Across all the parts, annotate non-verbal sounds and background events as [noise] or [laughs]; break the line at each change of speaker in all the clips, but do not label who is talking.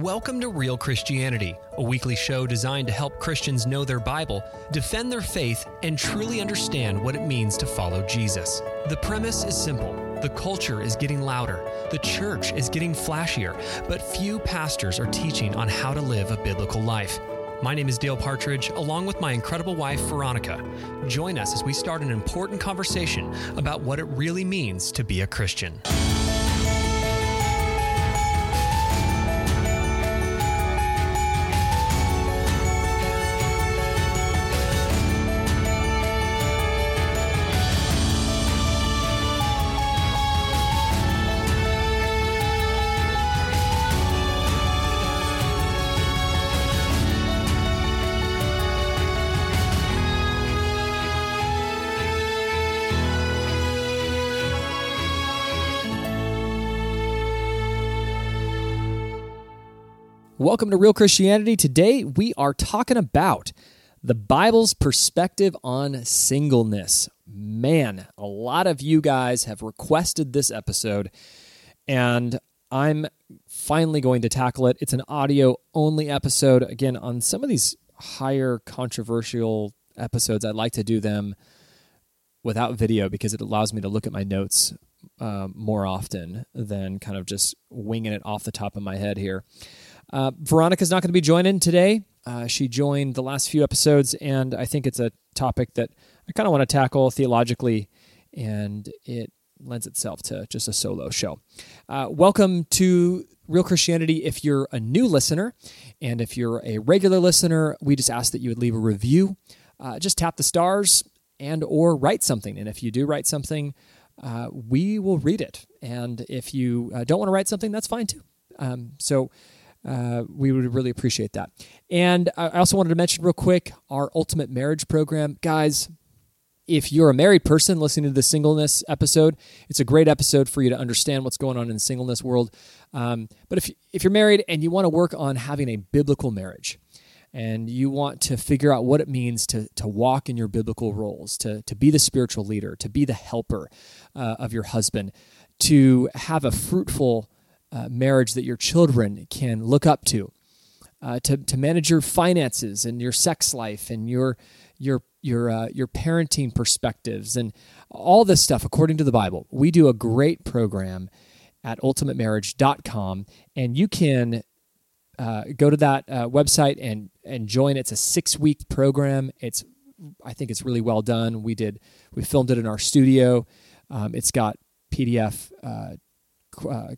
Welcome to Real Christianity, a weekly show designed to help Christians know their Bible, defend their faith, and truly understand what it means to follow Jesus. The premise is simple. The culture is getting louder, the church is getting flashier, but few pastors are teaching on how to live a biblical life. My name is Dale Partridge, along with my incredible wife, Veronica. Join us as we start an important conversation about what it really means to be a Christian.
Welcome to Real Christianity. Today we are talking about the Bible's perspective on singleness. Man, a lot of you guys have requested this episode, and I'm finally going to tackle it. It's an audio only episode. Again, on some of these higher controversial episodes, I'd like to do them without video because it allows me to look at my notes uh, more often than kind of just winging it off the top of my head here. Uh, Veronica's not going to be joining today. Uh, she joined the last few episodes, and I think it's a topic that I kind of want to tackle theologically, and it lends itself to just a solo show. Uh, welcome to Real Christianity. If you're a new listener, and if you're a regular listener, we just ask that you would leave a review. Uh, just tap the stars and or write something. And if you do write something, uh, we will read it. And if you uh, don't want to write something, that's fine too. Um, so uh, we would really appreciate that. And I also wanted to mention real quick our Ultimate Marriage Program. Guys, if you're a married person listening to the singleness episode, it's a great episode for you to understand what's going on in the singleness world. Um, but if, if you're married and you want to work on having a biblical marriage, and you want to figure out what it means to, to walk in your biblical roles, to, to be the spiritual leader, to be the helper uh, of your husband, to have a fruitful uh, marriage that your children can look up to, uh, to, to manage your finances and your sex life and your your your uh, your parenting perspectives and all this stuff according to the Bible. We do a great program at ultimatemarriage.com and you can uh, go to that uh, website and and join. It's a six week program. It's I think it's really well done. We did we filmed it in our studio. Um, it's got PDF uh, uh,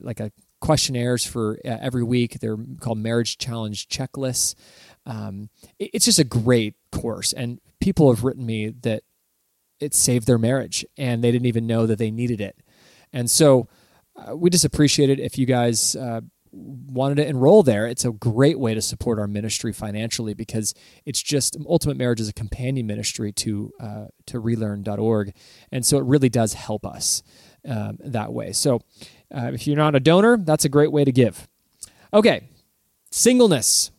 like a questionnaires for uh, every week. They're called marriage challenge checklists. Um, it, it's just a great course, and people have written me that it saved their marriage, and they didn't even know that they needed it. And so, uh, we just appreciate it if you guys uh, wanted to enroll there. It's a great way to support our ministry financially because it's just Ultimate Marriage is a companion ministry to uh, to relearn.org, and so it really does help us um, that way. So uh, if you're not a donor, that's a great way to give. Okay, singleness.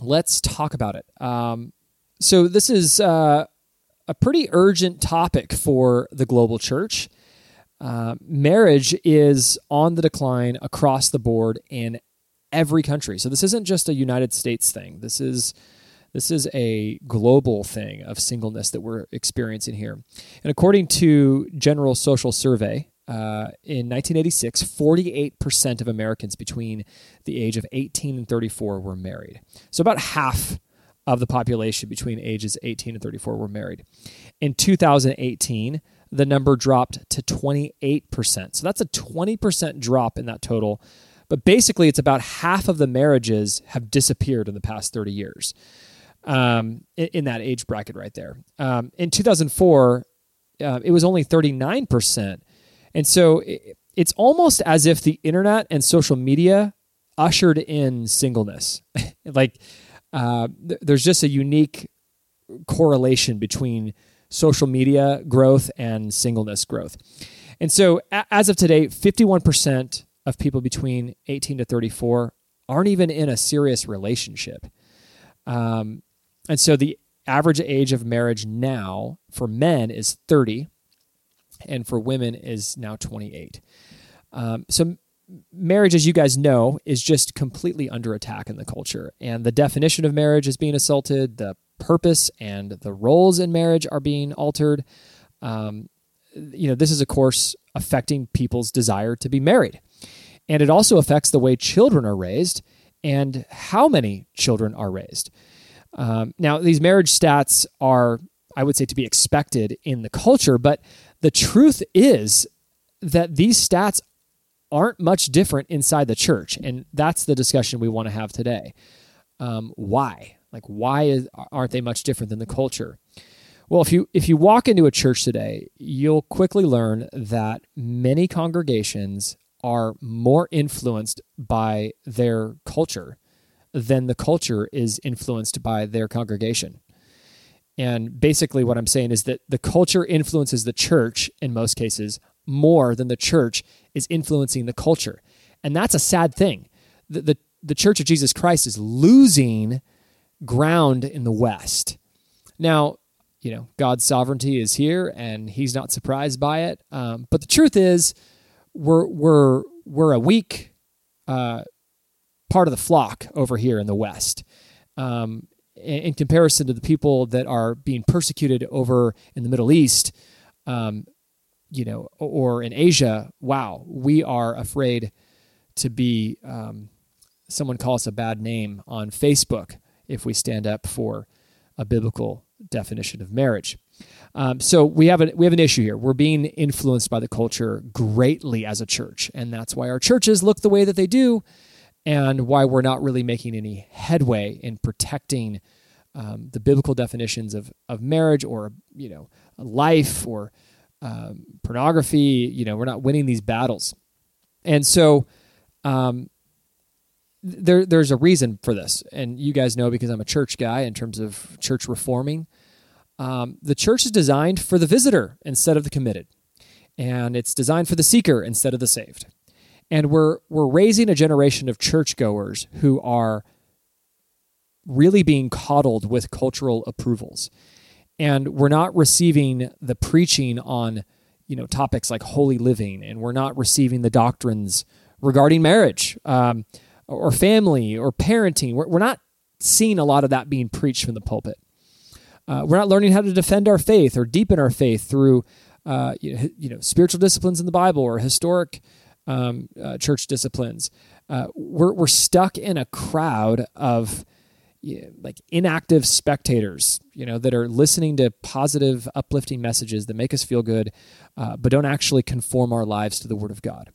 Let's talk about it. Um, so this is uh, a pretty urgent topic for the global church. Uh, marriage is on the decline across the board in every country. So this isn't just a United States thing. This is this is a global thing of singleness that we're experiencing here. And according to General Social Survey, uh, in 1986, 48% of Americans between the age of 18 and 34 were married. So about half of the population between ages 18 and 34 were married. In 2018, the number dropped to 28%. So that's a 20% drop in that total. But basically, it's about half of the marriages have disappeared in the past 30 years um, in, in, that age bracket right there. Um, in 2004, uh, it was only 39%. And so it, it's almost as if the internet and social media ushered in singleness. [laughs] like uh, th- there's just a unique correlation between social media growth and singleness growth. And so a- as of today, 51% of people between 18 to 34 aren't even in a serious relationship. Um, and so the average age of marriage now for men is 30 and for women is now 28. Um, so marriage, as you guys know, is just completely under attack in the culture. And the definition of marriage is being assaulted, the purpose and the roles in marriage are being altered. Um, you know, this is, of course, affecting people's desire to be married. And it also affects the way children are raised and how many children are raised. Um, now, these marriage stats are, I would say, to be expected in the culture, but the truth is that these stats aren't much different inside the church. And that's the discussion we want to have today. Um, why? Like, why is, aren't they much different than the culture? Well, if you if you walk into a church today, you'll quickly learn that many congregations are more influenced by their culture than the culture is influenced by their congregation. And basically, what I'm saying is that the culture influences the church in most cases more than the church is influencing the culture. And that's a sad thing. The, the, the Church of Jesus Christ is losing ground in the West. Now, you know, God's sovereignty is here and he's not surprised by it. Um, but the truth is, we're, we're, we're a weak uh, part of the flock over here in the West. Um, in, comparison to the people that are being persecuted over in the Middle East, um, you know, or in Asia, wow, we are afraid to be, um, someone call us a bad name on Facebook if we stand up for a biblical definition of marriage. Um, so we have an we have an issue here. We're being influenced by the culture greatly as a church, and that's why our churches look the way that they do, and why we're not really making any headway in protecting um, the biblical definitions of of marriage or you know life or um, pornography. You know, we're not winning these battles, and so um, there there's a reason for this, and you guys know because I'm a church guy in terms of church reforming. Um, the church is designed for the visitor instead of the committed, and it's designed for the seeker instead of the saved. And we're we're raising a generation of churchgoers who are really being coddled with cultural approvals, and we're not receiving the preaching on you know topics like holy living, and we're not receiving the doctrines regarding marriage. Um, or family or parenting. We're, we're not seeing a lot of that being preached from the pulpit. Uh, we're not learning how to defend our faith or deepen our faith through uh, you, know, you, know, spiritual disciplines in the Bible or historic um, uh, church disciplines. Uh, we're we're stuck in a crowd of like inactive spectators, you know, that are listening to positive, uplifting messages that make us feel good, uh, but don't actually conform our lives to the Word of God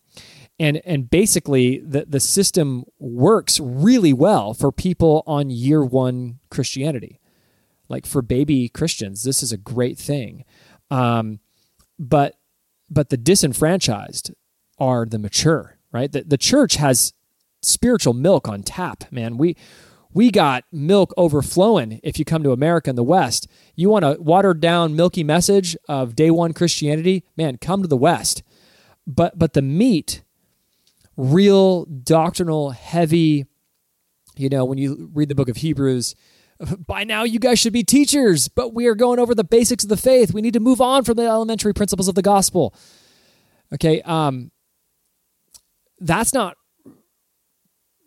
and and basically the the system works really well for people on year one Christianity. Like for baby Christians, this is a great thing. Um, but but the disenfranchised are the mature, right? The the church has spiritual milk on tap, man. We we got milk overflowing if you come to America in the West. You want a watered down, milky message of day one Christianity? Man, come to the West. But but the meat real doctrinal, heavy, you know, when you read the book of Hebrews, [laughs] by now you guys should be teachers, but we are going over the basics of the faith. We need to move on from the elementary principles of the gospel. Okay, um, that's not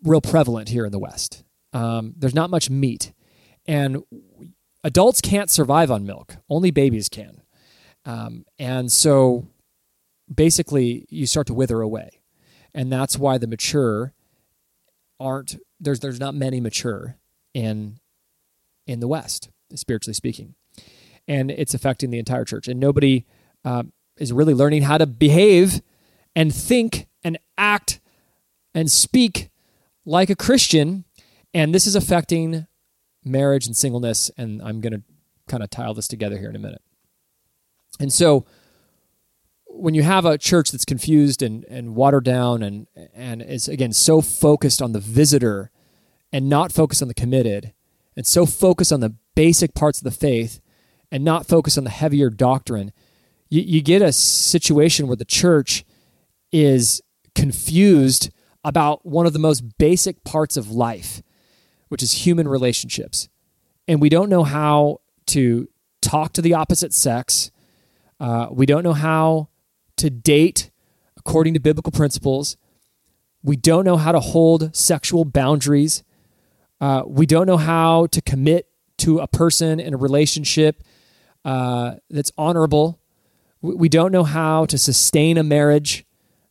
real prevalent here in the West. Um, there's not much meat, and adults can't survive on milk. Only babies can, um, and so basically you start to wither away and that's why the mature aren't there's there's not many mature in in the West, spiritually speaking, and it's affecting the entire church. And nobody uh, is really learning how to behave and think act and speak like a Christian, and this is affecting marriage and singleness. And I'm going to kind of tile this together here in a minute. And so when you have a church that's confused and, and watered down and and is again so focused on the visitor and not focused on the committed and so focused on the basic parts of the faith and not focused on the heavier doctrine you, you get a situation where the church is confused about one of the most basic parts of life which is human relationships and we don't know how to talk to the opposite sex uh, we don't know how to date according to biblical principles. We don't know how to hold sexual boundaries. Uh, we don't know how to commit to a person in a relationship uh, that's honorable. We, we don't know how to sustain a marriage.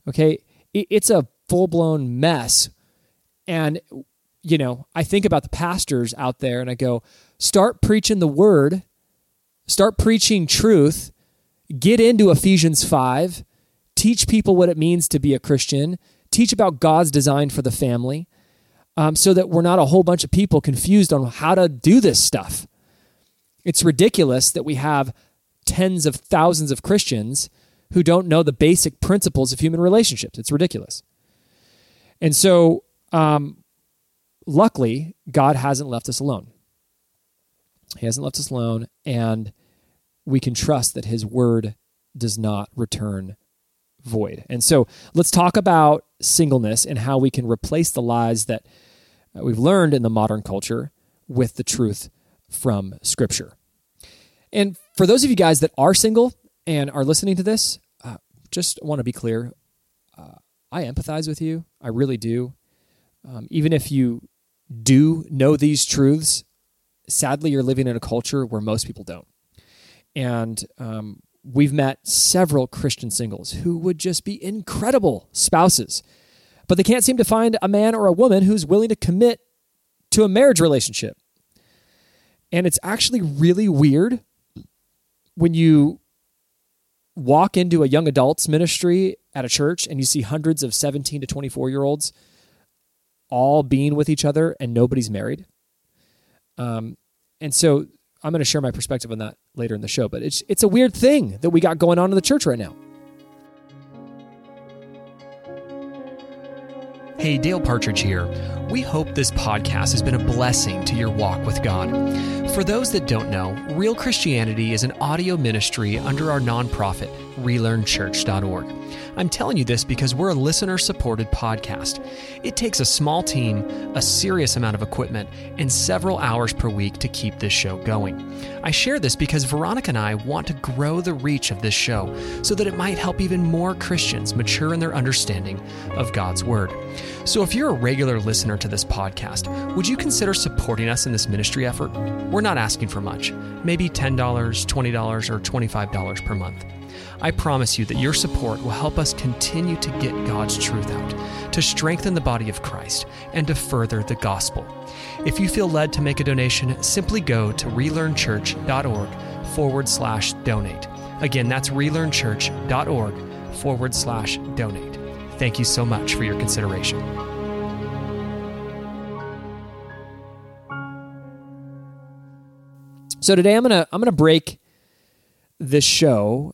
Okay. It, it's a full blown mess. And, you know, I think about the pastors out there and I go, start preaching the word, start preaching truth, get into Ephesians 5, teach people what it means to be a Christian, teach about God's design for the family, um, so that we're not a whole bunch of people confused on how to do this stuff. It's ridiculous that we have tens of thousands of Christians who don't know the basic principles of human relationships. It's ridiculous. And so, um, luckily, God hasn't left us alone. He hasn't left us alone, and we can trust that His word does not return void. And so, let's talk about singleness and how we can replace the lies that we've learned in the modern culture with the truth from Scripture. And for those of you guys that are single and are listening to this, uh, just want to be clear uh, I empathize with you. I really do. Um, even if you do know these truths, sadly, you're living in a culture where most people don't. And um, we've met several Christian singles who would just be incredible spouses, but they can't seem to find a man or a woman who's willing to commit to a marriage relationship. And it's actually really weird when you walk into a young adults ministry at a church and you see hundreds of 17 to 24 year olds all being with each other and nobody's married. Um, and so I'm going to share my perspective on that later in the show, but it's it's a weird thing that we got going on in the church right now.
Hey, Dale Partridge here. We hope this podcast has been a blessing to your walk with God. For those that don't know, Real Christianity is an audio ministry under our nonprofit, relearnchurch.org. I'm telling you this because we're a listener supported podcast. It takes a small team, a serious amount of equipment, and several hours per week to keep this show going. I share this because Veronica and I want to grow the reach of this show so that it might help even more Christians mature in their understanding of God's Word. So if you're a regular listener to this podcast, would you consider supporting us in this ministry effort? We're not asking for much, maybe $10, $20, or $25 per month. I promise you that your support will help us continue to get God's truth out, to strengthen the body of Christ, and to further the gospel. If you feel led to make a donation, simply go to relearnchurch.org forward slash donate. Again, that's relearnchurch.org forward slash donate. Thank you so much for your consideration.
So today I'm gonna I'm gonna break this show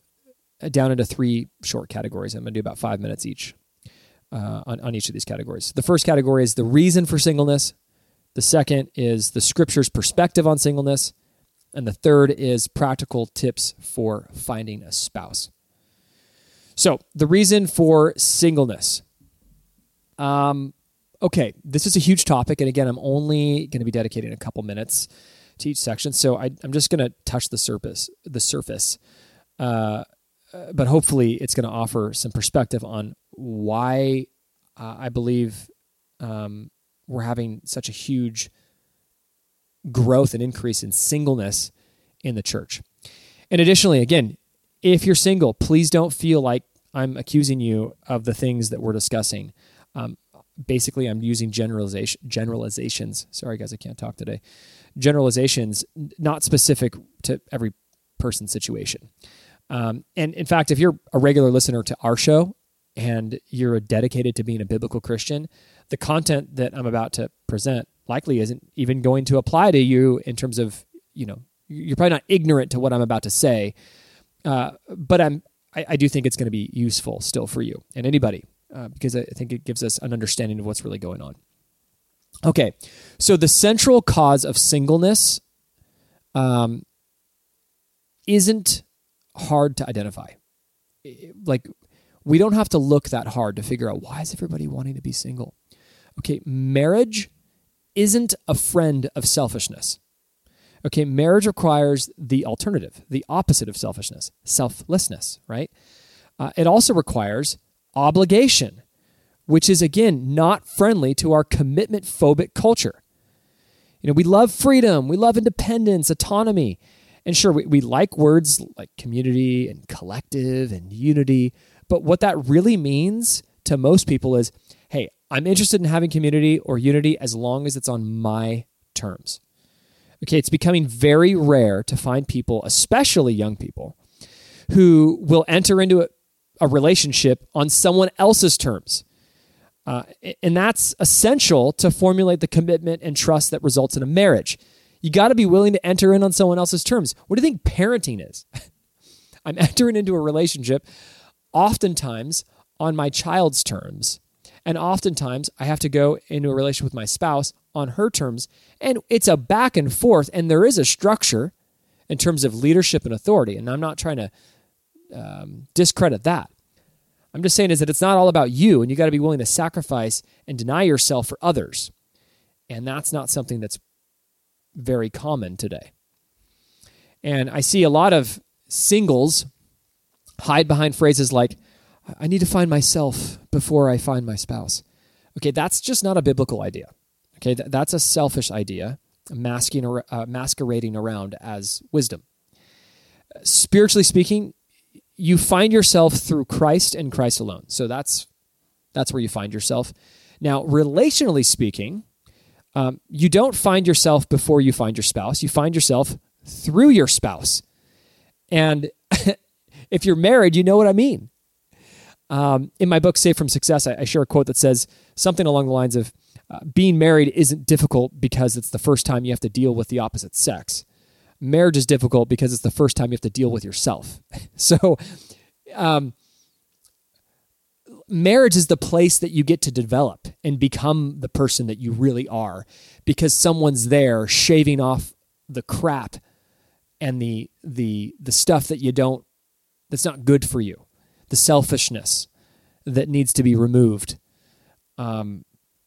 down into three short categories. I'm to do about five minutes each uh, on, on each of these categories. The first category is the reason for singleness. The second is the scripture's perspective on singleness. And the third is practical tips for finding a spouse. So, the reason for singleness. Um, okay, this is a huge topic. And again, I'm only going to be dedicating a couple minutes to each section. So, I, am just going to touch the surface. The surface. Uh, uh, but hopefully it's going to offer some perspective on why uh, I believe um, we're having such a huge growth and increase in singleness in the church. And additionally, again, if you're single, please don't feel like I'm accusing you of the things that we're discussing. Um, basically, I'm using generalization generalizations. Sorry, guys, I can't talk today. Generalizations, not specific to every person's situation. Um, and in fact, if you're a regular listener to our show and you're dedicated to being a biblical Christian, the content that I'm about to present likely isn't even going to apply to you in terms of, you know, you're probably not ignorant to what I'm about to say. Uh, but I'm, I, I, do think it's going to be useful still for you and anybody uh, because I think it gives us an understanding of what's really going on. Okay, so the central cause of singleness um, isn't hard to identify. Like, we don't have to look that hard to figure out why is everybody wanting to be single. Okay, marriage isn't a friend of selfishness. Okay, marriage requires the alternative, the opposite of selfishness, selflessness, right? Uh, it also requires obligation, which is again not friendly to our commitment phobic culture. You know, we love freedom, we love independence, autonomy. And sure, we, we like words like community and collective and unity, but what that really means to most people is hey, I'm interested in having community or unity as long as it's on my terms. Okay, it's becoming very rare to find people, especially young people, who will enter into a, a relationship on someone else's terms. Uh, and that's essential to formulate the commitment and trust that results in a marriage. You got to be willing to enter in on someone else's terms. What do you think parenting is? [laughs] I'm entering into a relationship oftentimes on my child's terms. And oftentimes I have to go into a relationship with my spouse on her terms. And it's a back and forth, and there is a structure in terms of leadership and authority. And I'm not trying to um, discredit that. I'm just saying is that it's not all about you, and you got to be willing to sacrifice and deny yourself for others. And that's not something that's very common today. And I see a lot of singles hide behind phrases like, I need to find myself before I find my spouse. Okay, that's just not a biblical idea. Okay, that's a selfish idea, masking, uh, masquerading around as wisdom. Spiritually speaking, you find yourself through Christ and Christ alone. So that's that's where you find yourself. Now, relationally speaking, um, you don't find yourself before you find your spouse. You find yourself through your spouse. And [laughs] if you're married, you know what I mean. Um, in my book, Saved from Success, I, I, share a quote that says something along the lines of uh, being married isn't difficult because it's the first time you have to deal with the opposite sex marriage is difficult because it's the first time you have to deal with yourself. [laughs] so, um, marriage is the place that you get to develop and become the person that you really are because someone's there shaving off the crap and the the the stuff that you don't that's not good for you the selfishness that needs to be removed. Um,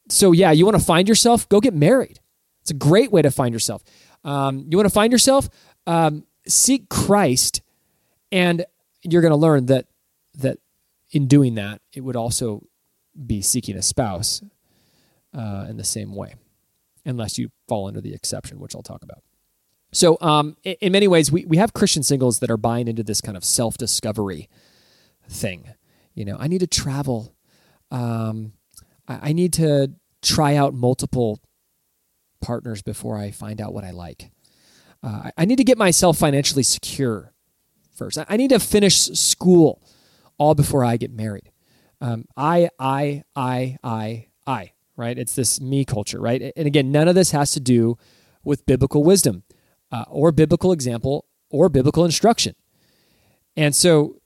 so yeah you want to find yourself? Go get married. It's a great way to find yourself um, you want to find yourself? Um, seek Christ, and you're going to learn that that in doing that, it would also be seeking a spouse uh, in the same way, unless you fall under the exception, which I'll talk about. So, um, in, in, many ways, we, we have Christian singles that are buying into this kind of self discovery thing. You know, I need to travel. Um, I, I need to try out multiple partners before I find out what I like. Uh, I need to get myself financially secure first. I need to finish school all before I get married. Um, I, I, I, I, I, right? It's this me culture, right? And again, none of this has to do with biblical wisdom uh, or biblical example or biblical instruction. And so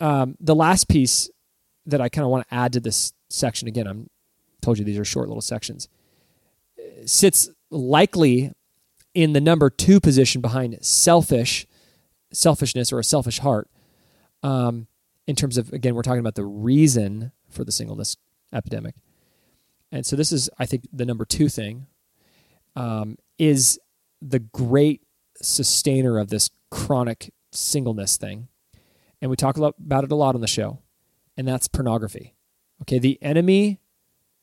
um, the last piece that I kind of want to add to this section, again, I'm told you these are short little sections sits likely in the number two position behind selfish selfishness or a selfish heart um, in terms of again we're talking about the reason for the singleness epidemic. And so this is i think the number two thing um, is the great sustainer of this chronic singleness thing. And we talk about it a lot on the show and that's pornography. Okay the enemy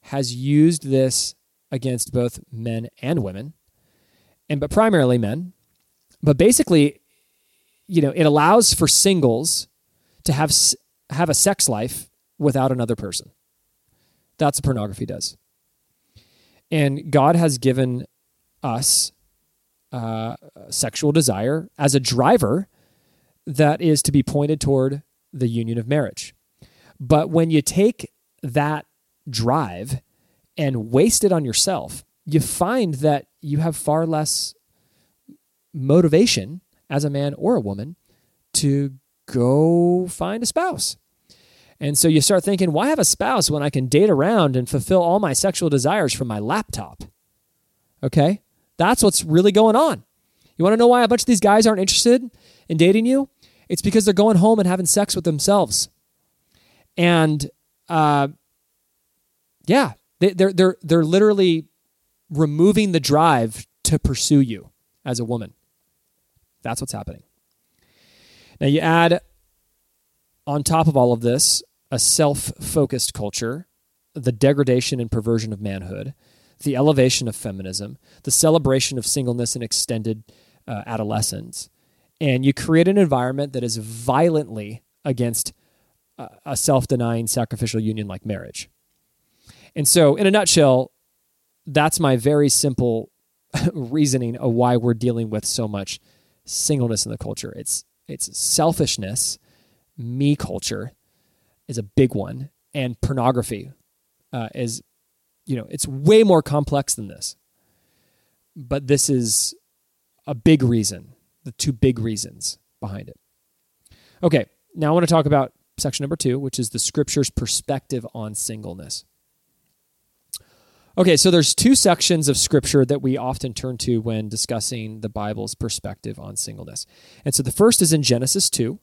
has used this against both men and women, and but primarily men. But basically, you know, it allows for singles to have have a sex life without another person. That's what pornography does. And God has given us uh, sexual desire as a driver that is to be pointed toward the union of marriage. But when you take that drive and waste it on yourself, you find that you have far less motivation as a man or a woman to go find a spouse. And so you start thinking, why have a spouse when I can date around and fulfill all my sexual desires from my laptop? Okay? That's what's really going on. You want to know why a bunch of these guys aren't interested in dating you? It's because they're going home and having sex with themselves. And uh, yeah, they, they're they're they're literally removing the drive to pursue you as a woman. That's what's happening. Now you add on top of all of this a self-focused culture the degradation and perversion of manhood, the elevation of feminism, the celebration of singleness and extended uh, adolescence, and you create an environment that is violently against a self denying sacrificial union like marriage. And so, in a nutshell, that's my very simple [laughs] reasoning of why we're dealing with so much singleness in the culture. It's it's selfishness, me culture is a big one, and pornography uh, is, you know, it's way more complex than this. But this is a big reason, the two big reasons behind it. Okay, now I want to talk about section number two, which is the scripture's perspective on singleness. Okay, so there's two sections of scripture that we often turn to when discussing the Bible's perspective on singleness. And so the first is in Genesis 2,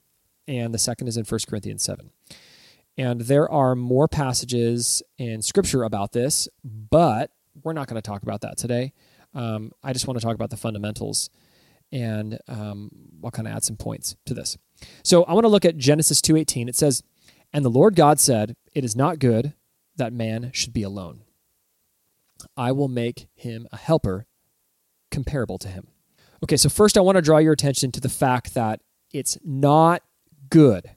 and the second is in 1 Corinthians 7. And there are more passages in scripture about this, but we're not going to talk about that today. Um, I just want to talk about the fundamentals, and um, I'll kind of add some points to this. So I want to look at Genesis 2:18. It says, "And the Lord God said, It is not good that man should be alone. I will make him a helper comparable to him. Okay, so first I want to draw your attention to the fact that it's not good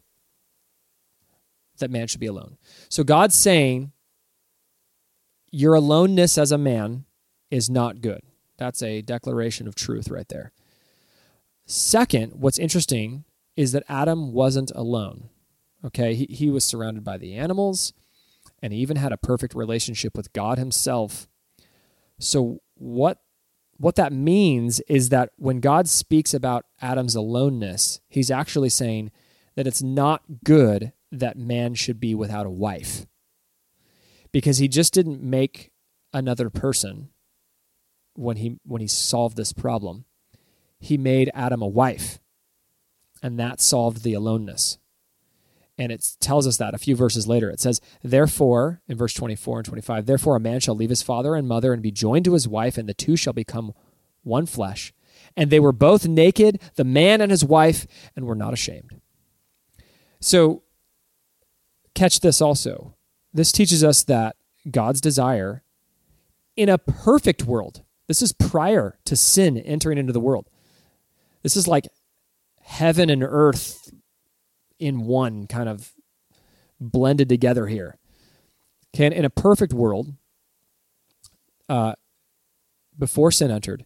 that man should be alone. So God's saying your aloneness as a man is not good. That's a declaration of truth right there. Second, what's interesting is that Adam wasn't alone. Okay, he, he was surrounded by the animals, and he even had a perfect relationship with God himself so what what that means is that when God speaks about Adam's aloneness, he's actually saying that it's not good that man should be without a wife. Because he just didn't make another person when he when he solved this problem. He made Adam a wife. And that solved the aloneness. And it tells us that a few verses later. It says, Therefore, in verse 24 and 25, therefore a man shall leave his father and mother and be joined to his wife, and the two shall become one flesh. And they were both naked, the man and his wife, and were not ashamed. So, catch this also. This teaches us that God's desire in a perfect world, this is prior to sin entering into the world. This is like heaven and earth in one kind of blended together here. Can in a perfect world, uh, before sin entered,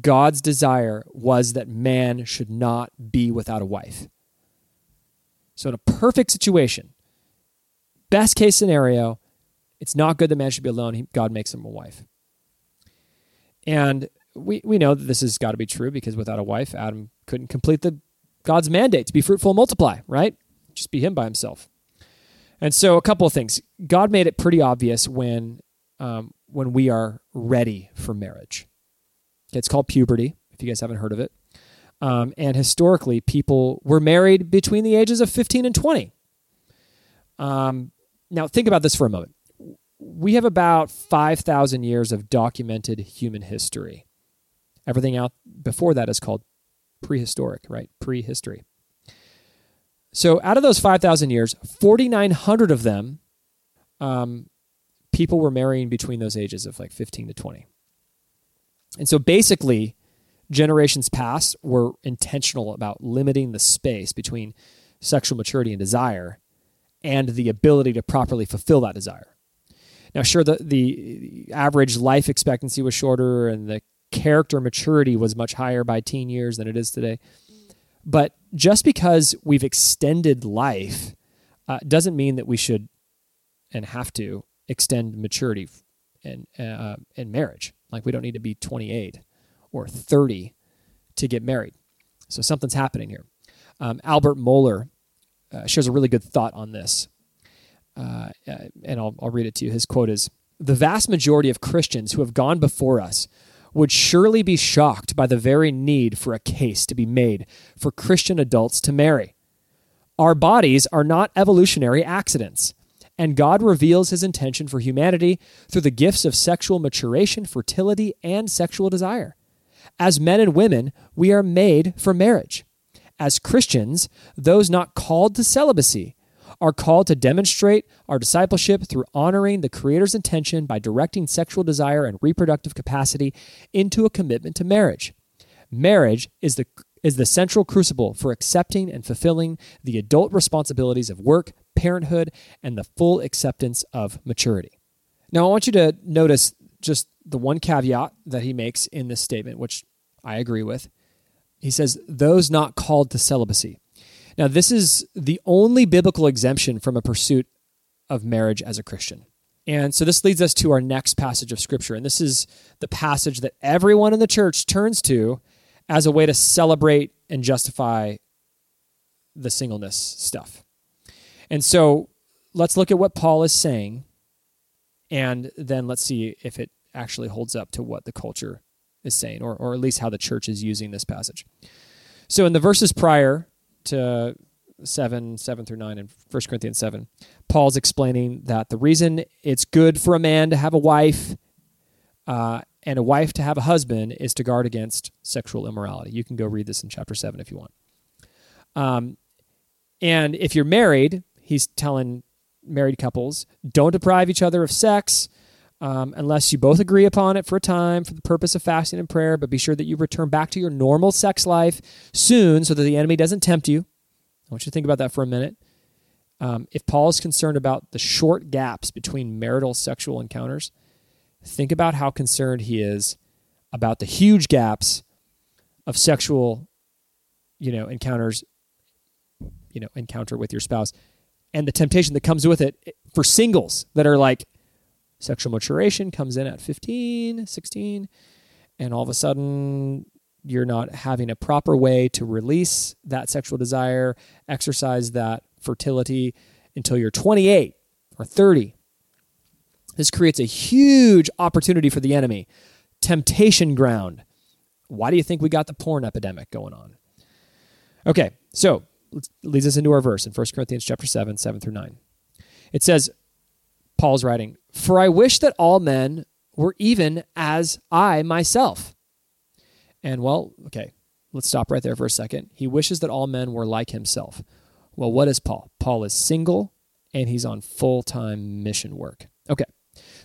God's desire was that man should not be without a wife. So, in a perfect situation, best case scenario, it's not good that man should be alone. He, God makes him a wife. And we, we know that this has got to be true because without a wife, Adam couldn't complete the God's mandate to be fruitful and multiply, right? Just be him by himself. And so, a couple of things. God made it pretty obvious when um, when we are ready for marriage. It's called puberty. If you guys haven't heard of it, um, and historically, people were married between the ages of 15 and 20. Um, now, think about this for a moment. We have about 5,000 years of documented human history. Everything out before that is called prehistoric, right? Prehistory. So out of those 5,000 years, 4,900 of them, um, people were marrying between those ages of like 15 to 20. And so basically, generations past were intentional about limiting the space between sexual maturity and desire and the ability to properly fulfill that desire. Now, sure, the, the average life expectancy was shorter and the character maturity was much higher by teen years than it is today. But just because we've extended life uh, doesn't mean that we should and have to extend maturity in, uh, in marriage. Like we don't need to be 28 or 30 to get married. So something's happening here. Um, Albert Mohler uh, shares a really good thought on this. Uh, uh, and I'll, I'll read it to you. His quote is The vast majority of Christians who have gone before us would surely be shocked by the very need for a case to be made for Christian adults to marry. Our bodies are not evolutionary accidents, and God reveals his intention for humanity through the gifts of sexual maturation, fertility, and sexual desire. As men and women, we are made for marriage. As Christians, those not called to celibacy are called to demonstrate our discipleship through honoring the Creator's intention by directing sexual desire and reproductive capacity into a commitment to marriage. Marriage is the is the central crucible for accepting and fulfilling the adult responsibilities of work, parenthood, and the full acceptance of maturity. Now, I want you to notice just the one caveat that he makes in this statement, which I agree with. He says, Those not called to celibacy. Now, this is the only biblical exemption from a pursuit of marriage as a Christian. And so this leads us to our next passage of Scripture. And this is the passage that everyone in the church turns to as a way to celebrate and justify the singleness stuff. And so let's look at what Paul is saying, and then let's see if it actually holds up to what the culture is saying, or, or at least how the church is using this passage. So in the verses prior to 7, 7 through 9 in 1 Corinthians 7, Paul's explaining that the reason it's good for a man to have a wife uh, and a wife to have a husband is to guard against sexual immorality. You can go read this in chapter 7 if you want. Um, and if you're married, he's telling married couples don't deprive each other of sex um, unless you both agree upon it for a time for the purpose of fasting and prayer, but be sure that you return back to your normal sex life soon so that the enemy doesn't tempt you. I want you to think about that for a minute. Um, if Paul is concerned about the short gaps between marital sexual encounters, think about how concerned he is about the huge gaps of sexual, you know, encounters, you know, encounter with your spouse and the temptation that comes with it for singles that are like sexual maturation comes in at 15, 16, and all of a sudden you're not having a proper way to release that sexual desire, exercise that fertility until you're 28 or 30. This creates a huge opportunity for the enemy, temptation ground. Why do you think we got the porn epidemic going on? Okay, so leads us into our verse in 1 Corinthians chapter 7, 7 through 9. It says, Paul's writing, For I wish that all men were even as I myself. And well, okay, let's stop right there for a second. He wishes that all men were like himself. Well, what is Paul? Paul is single and he's on full time mission work. Okay,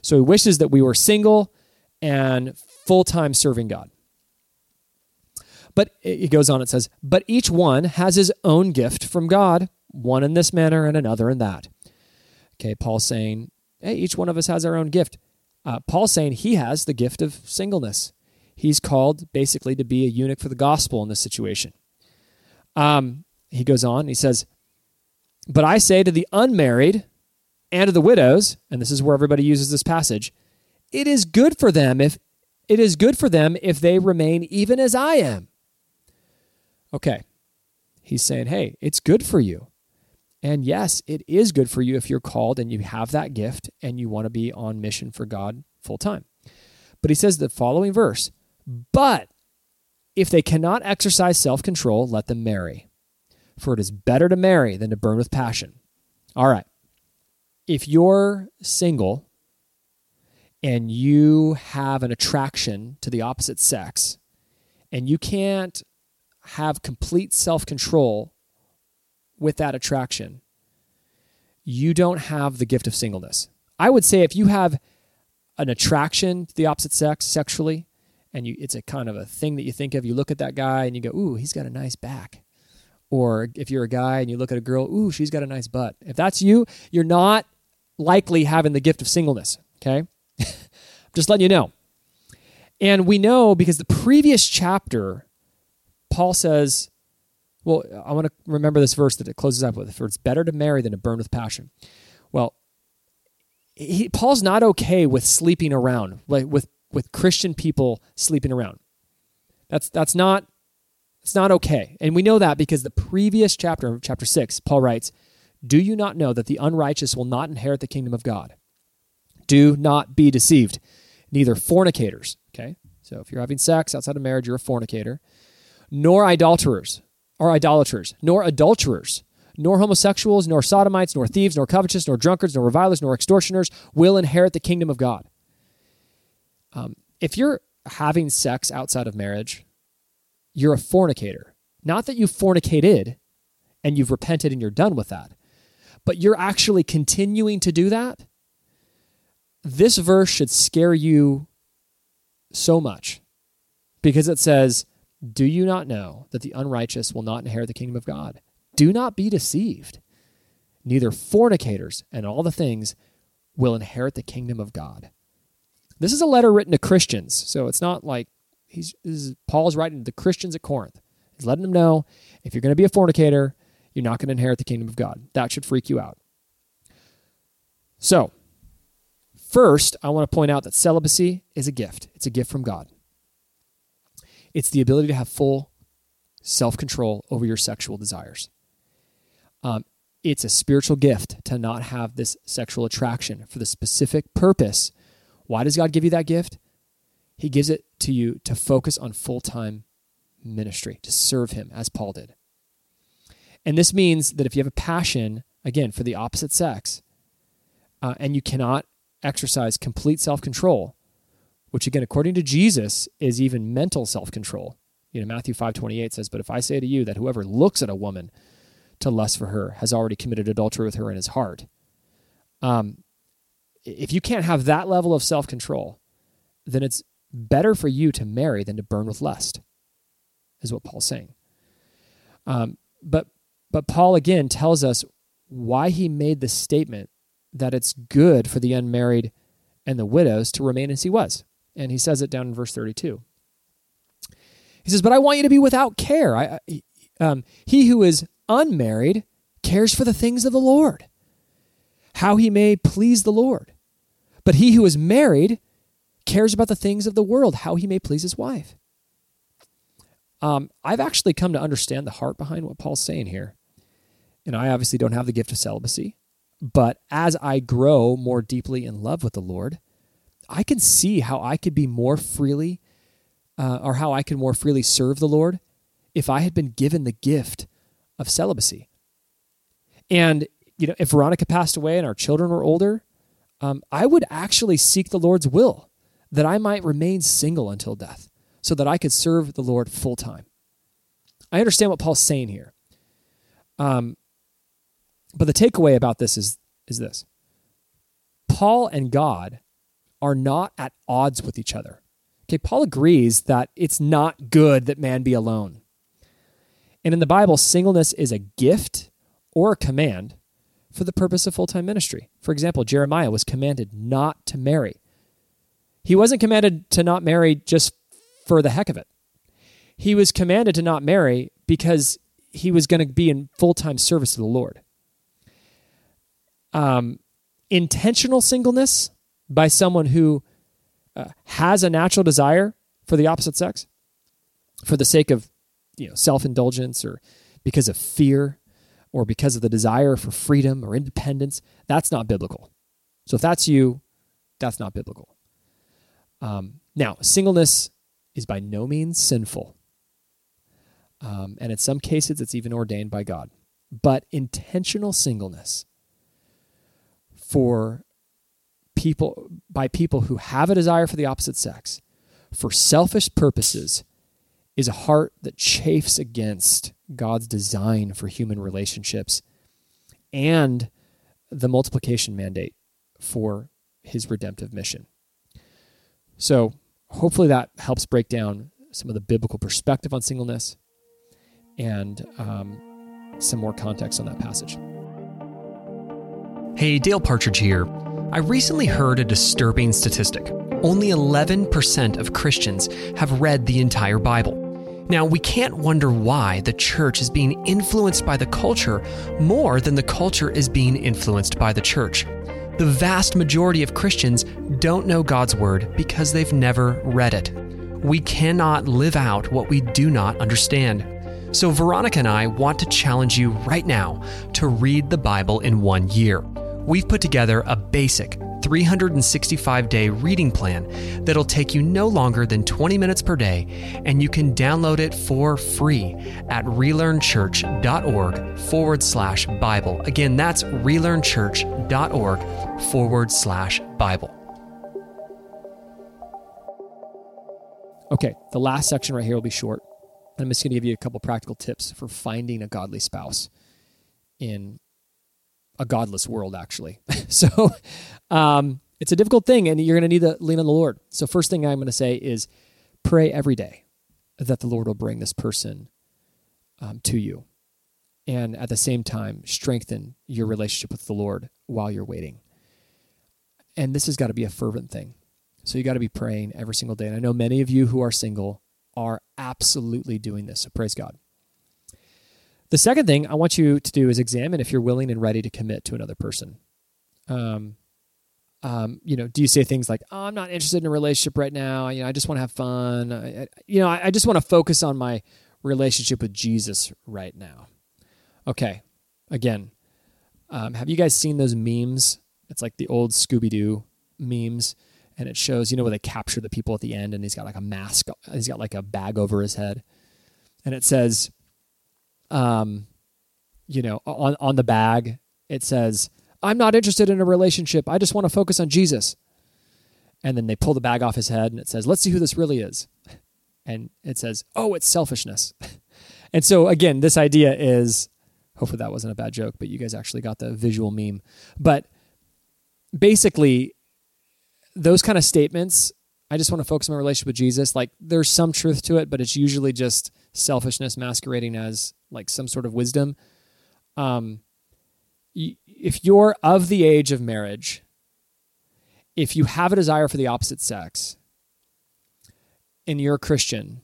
so he wishes that we were single and full time serving God. But it goes on, it says, But each one has his own gift from God, one in this manner and another in that. Okay, Paul's saying, Hey, each one of us has our own gift. Uh, Paul's saying he has the gift of singleness. He's called basically to be a eunuch for the gospel in this situation. Um, he goes on, he says, But I say to the unmarried and to the widows, and this is where everybody uses this passage, it is good for them if it is good for them if they remain even as I am. Okay. He's saying, hey, it's good for you. And yes, it is good for you if you're called and you have that gift and you want to be on mission for God full time. But he says the following verse But if they cannot exercise self control, let them marry. For it is better to marry than to burn with passion. All right. If you're single and you have an attraction to the opposite sex and you can't have complete self control with that attraction, you don't have the gift of singleness. I would say if you have an attraction to the opposite sex sexually, and you, it's a kind of a thing that you think of, you look at that guy and you go, ooh, he's got a nice back. Or if you're a guy and you look at a girl, ooh, she's got a nice butt. If that's you, you're not likely having the gift of singleness. Okay? [laughs] Just letting you know. And we know because the previous chapter Paul says, well, I want to remember this verse that it closes up with for it's better to marry than to burn with passion. Well, he, Paul's not okay with sleeping around, like with, with Christian people sleeping around. That's, that's not, it's not okay. And we know that because the previous chapter, chapter 6, Paul writes, Do you not know that the unrighteous will not inherit the kingdom of God? Do not be deceived. Neither fornicators, okay? So if you're having sex outside of marriage, you're a fornicator nor idolaters or idolaters, nor adulterers, nor homosexuals, nor sodomites, nor thieves, nor covetous, nor drunkards, nor revilers, nor extortioners will inherit the kingdom of God. Um, if you're having sex outside of marriage, you're a fornicator. Not that you fornicated and you've repented and you're done with that, but you're actually continuing to do that, this verse should scare you so much because it says, Do you not know that the unrighteous will not inherit the kingdom of God? Do not be deceived. Neither fornicators and all the things will inherit the kingdom of God. This is a letter written to Christians, so it's not like he's is, Paul's writing to the Christians at Corinth. He's letting them know if you're going to be a fornicator, you're not going to inherit the kingdom of God. That should freak you out. So, first, I want to point out that celibacy is a gift. It's a gift from God. It's the ability to have full self control over your sexual desires. Um, it's a spiritual gift to not have this sexual attraction for the specific purpose. Why does God give you that gift? He gives it to you to focus on full time ministry, to serve Him as Paul did. And this means that if you have a passion, again, for the opposite sex, uh, and you cannot exercise complete self control, which again, according to Jesus, is even mental self control. You know, Matthew five twenty eight says, "But if I say to you that whoever looks at a woman to lust for her has already committed adultery with her in his heart," um, if you can't have that level of self control, then it's better for you to marry than to burn with lust, is what Paul's saying. Um, but but Paul again tells us why he made the statement that it's good for the unmarried and the widows to remain as he was. And he says it down in verse 32. He says, But I want you to be without care. I, um, he who is unmarried cares for the things of the Lord, how he may please the Lord. But he who is married cares about the things of the world, how he may please his wife. Um, I've actually come to understand the heart behind what Paul's saying here. And I obviously don't have the gift of celibacy. But as I grow more deeply in love with the Lord, I can see how I could be more freely, uh, or how I can more freely serve the Lord if I had been given the gift of celibacy. And, you know, if Veronica passed away and our children were older, um, I would actually seek the Lord's will that I might remain single until death so that I could serve the Lord full time. I understand what Paul's saying here. Um, but the takeaway about this is, is this Paul and God are not at odds with each other. Okay, Paul agrees that it's not good that man be alone. And in the Bible, singleness is a gift or a command for the purpose of full time ministry. For example, Jeremiah was commanded not to marry. He wasn't commanded to not marry just for the heck of it. He was commanded to not marry because he was going to be in full time service to the Lord um, intentional singleness by someone who uh, has a natural desire for the opposite sex for the sake of you know self-indulgence or because of fear or because of the desire for freedom or independence that's not biblical. So if that's you that's not biblical. Um, now singleness is by no means sinful. Um, and in some cases it's even ordained by god. But intentional singleness for people by people who have a desire for the opposite sex for selfish purposes is a heart that chafes against God's design for human relationships and the multiplication mandate for his redemptive mission. So, hopefully, that helps break down some of the biblical perspective on singleness and um, some more context on that passage.
Hey, Dale Partridge here. I recently heard a disturbing statistic. Only 11% of Christians have read the entire Bible. Now, we can't wonder why the church is being influenced by the culture more than the culture is being influenced by the church. The vast majority of Christians don't know God's Word because they've never read it. We cannot live out what we do not understand. So, Veronica and I want to challenge you right now to read the Bible in one year we've put together a basic 365 day reading plan that'll take you no longer than 20 minutes per day, and you can download it for free at relearnchurch.org forward slash Bible. Again, that's relearnchurch.org forward slash Bible.
Okay, the last section right here will be short. I'm just going to give you a couple practical tips for finding a godly spouse in a godless world, actually. [laughs] so um, it's a difficult thing, and you're going to need to lean on the Lord. So, first thing I'm going to say is pray every day that the Lord will bring this person um, to you. And at the same time, strengthen your relationship with the Lord while you're waiting. And this has got to be a fervent thing. So you got to be praying every single day. And I know many of you who are single are absolutely doing this. So praise God. The second thing I want you to do is examine if you're willing and ready to commit to another person. Um, um, you know, do you say things like, "Oh, I'm not interested in a relationship right now. You know, I just want to have fun. I, I, you know, I, I just want to focus on my relationship with Jesus right now." Okay, again, um, have you guys seen those memes? It's like the old Scooby Doo memes, and it shows you know where they capture the people at the end, and he's got like a mask, he's got like a bag over his head, and it says, um, you know, on on the bag it says I'm not interested in a relationship. I just want to focus on Jesus. And then they pull the bag off his head and it says, let's see who this really is. And it says, oh, it's selfishness. [laughs] and so, again, this idea is hopefully that wasn't a bad joke, but you guys actually got the visual meme. But basically, those kind of statements, I just want to focus on my relationship with Jesus. Like, there's some truth to it, but it's usually just selfishness masquerading as like some sort of wisdom. Um, if you're of the age of marriage, if you have a desire for the opposite sex and you're a Christian,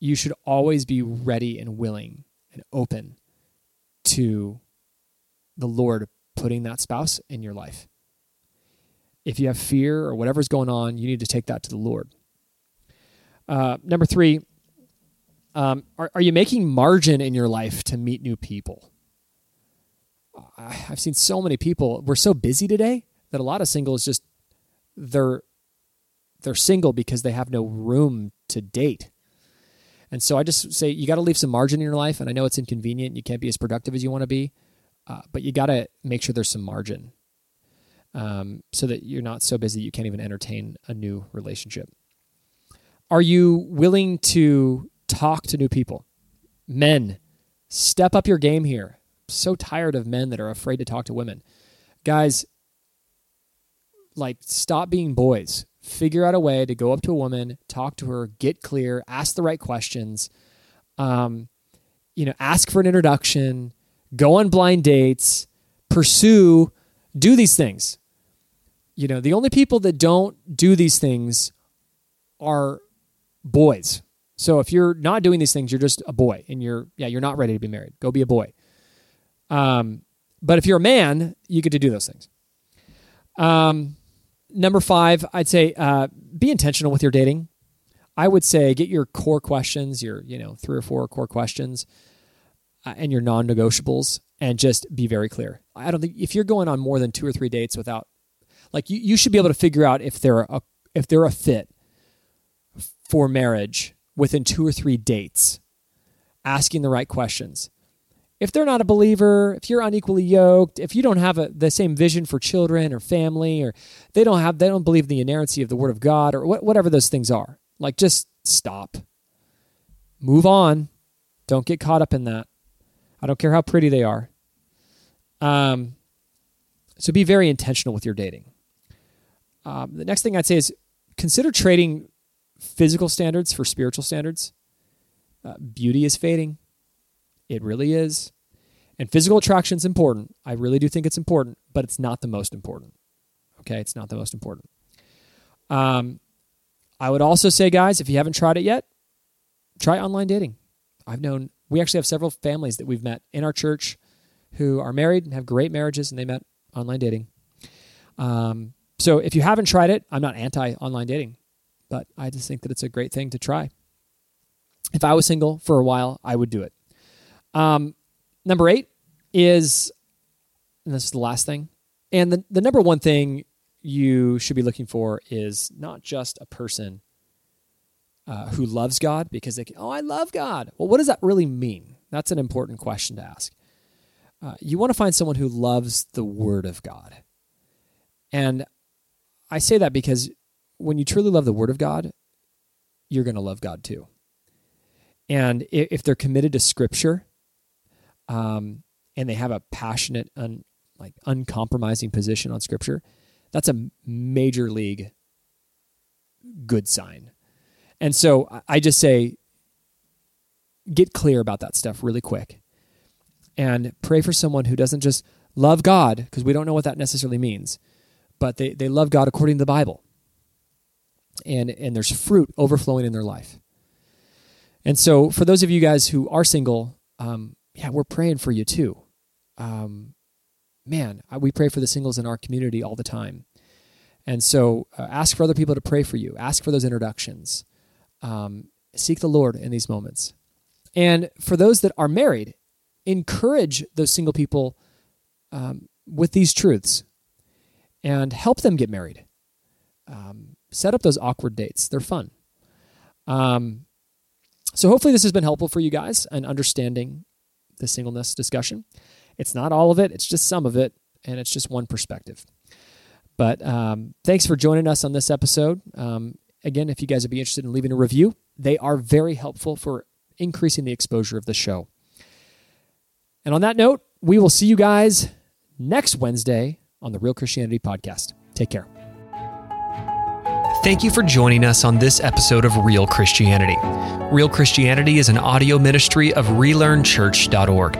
you should always be ready and willing and open to the Lord putting that spouse in your life. If you have fear or whatever's going on, you need to take that to the Lord. Uh, number three, um, are, are you making margin in your life to meet new people? I've seen so many people. We're so busy today that a lot of singles just they're they're single because they have no room to date. And so I just say you got to leave some margin in your life. And I know it's inconvenient; you can't be as productive as you want to be, uh, but you got to make sure there's some margin, um, so that you're not so busy you can't even entertain a new relationship. Are you willing to talk to new people? Men, step up your game here so tired of men that are afraid to talk to women. Guys, like stop being boys. Figure out a way to go up to a woman, talk to her, get clear, ask the right questions. Um, you know, ask for an introduction, go on blind dates, pursue, do these things. You know, the only people that don't do these things are boys. So if you're not doing these things, you're just a boy and you're yeah, you're not ready to be married. Go be a boy. Um, but if you're a man, you get to do those things. Um, number five, I'd say uh, be intentional with your dating. I would say get your core questions, your you know three or four core questions, uh, and your non-negotiables, and just be very clear. I don't think if you're going on more than two or three dates without, like you, you should be able to figure out if they're a if they're a fit for marriage within two or three dates, asking the right questions if they're not a believer, if you're unequally yoked, if you don't have a, the same vision for children or family, or they don't have, they don't believe in the inerrancy of the Word of God, or wh- whatever those things are, like just stop, move on, don't get caught up in that. I don't care how pretty they are. Um, so be very intentional with your dating. Um, the next thing I'd say is consider trading physical standards for spiritual standards. Uh, beauty is fading. It really is. And physical attraction is important. I really do think it's important, but it's not the most important. Okay, it's not the most important. Um, I would also say, guys, if you haven't tried it yet, try online dating. I've known we actually have several families that we've met in our church who are married and have great marriages, and they met online dating. Um, so if you haven't tried it, I'm not anti online dating, but I just think that it's a great thing to try. If I was single for a while, I would do it. Um, number eight is, and this is the last thing, and the, the number one thing you should be looking for is not just a person uh, who loves God because they can, oh, I love God. Well, what does that really mean? That's an important question to ask. Uh, you want to find someone who loves the Word of God. And I say that because when you truly love the Word of God, you're going to love God too. And if they're committed to Scripture, um, and they have a passionate un, like uncompromising position on scripture, that's a major league good sign. And so I just say get clear about that stuff really quick and pray for someone who doesn't just love God, because we don't know what that necessarily means, but they, they love God according to the Bible. And, and there's fruit overflowing in their life. And so, for those of you guys who are single, um, yeah, we're praying for you too. Um, man, we pray for the singles in our community all the time. And so, uh, ask for other people to pray for you. Ask for those introductions. Um, seek the Lord in these moments. And for those that are married, encourage those single people um, with these truths and help them get married. Um, set up those awkward dates, they're fun. Um, so, hopefully, this has been helpful for you guys and understanding the singleness discussion. It's not all of it, it's just some of it, and it's just one perspective. But um, thanks for joining us on this episode. Um, again, if you guys would be interested in leaving a review, they are very helpful for increasing the exposure of the show. And on that note, we will see you guys next Wednesday on the Real Christianity Podcast. Take care.
Thank you for joining us on this episode of Real Christianity. Real Christianity is an audio ministry of relearnchurch.org.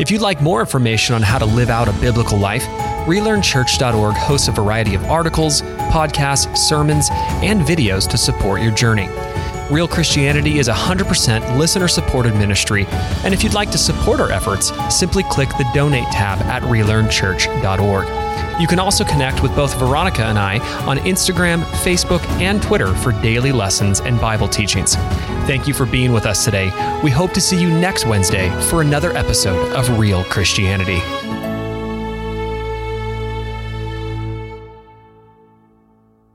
If you'd like more information on how to live out a biblical life, relearnchurch.org hosts a variety of articles, podcasts, sermons, and videos to support your journey. Real Christianity is a 100% listener supported ministry, and if you'd like to support our efforts, simply click the donate tab at relearnchurch.org. You can also connect with both Veronica and I on Instagram, Facebook, and Twitter for daily lessons and Bible teachings. Thank you for being with us today. We hope to see you next Wednesday for another episode of Real Christianity.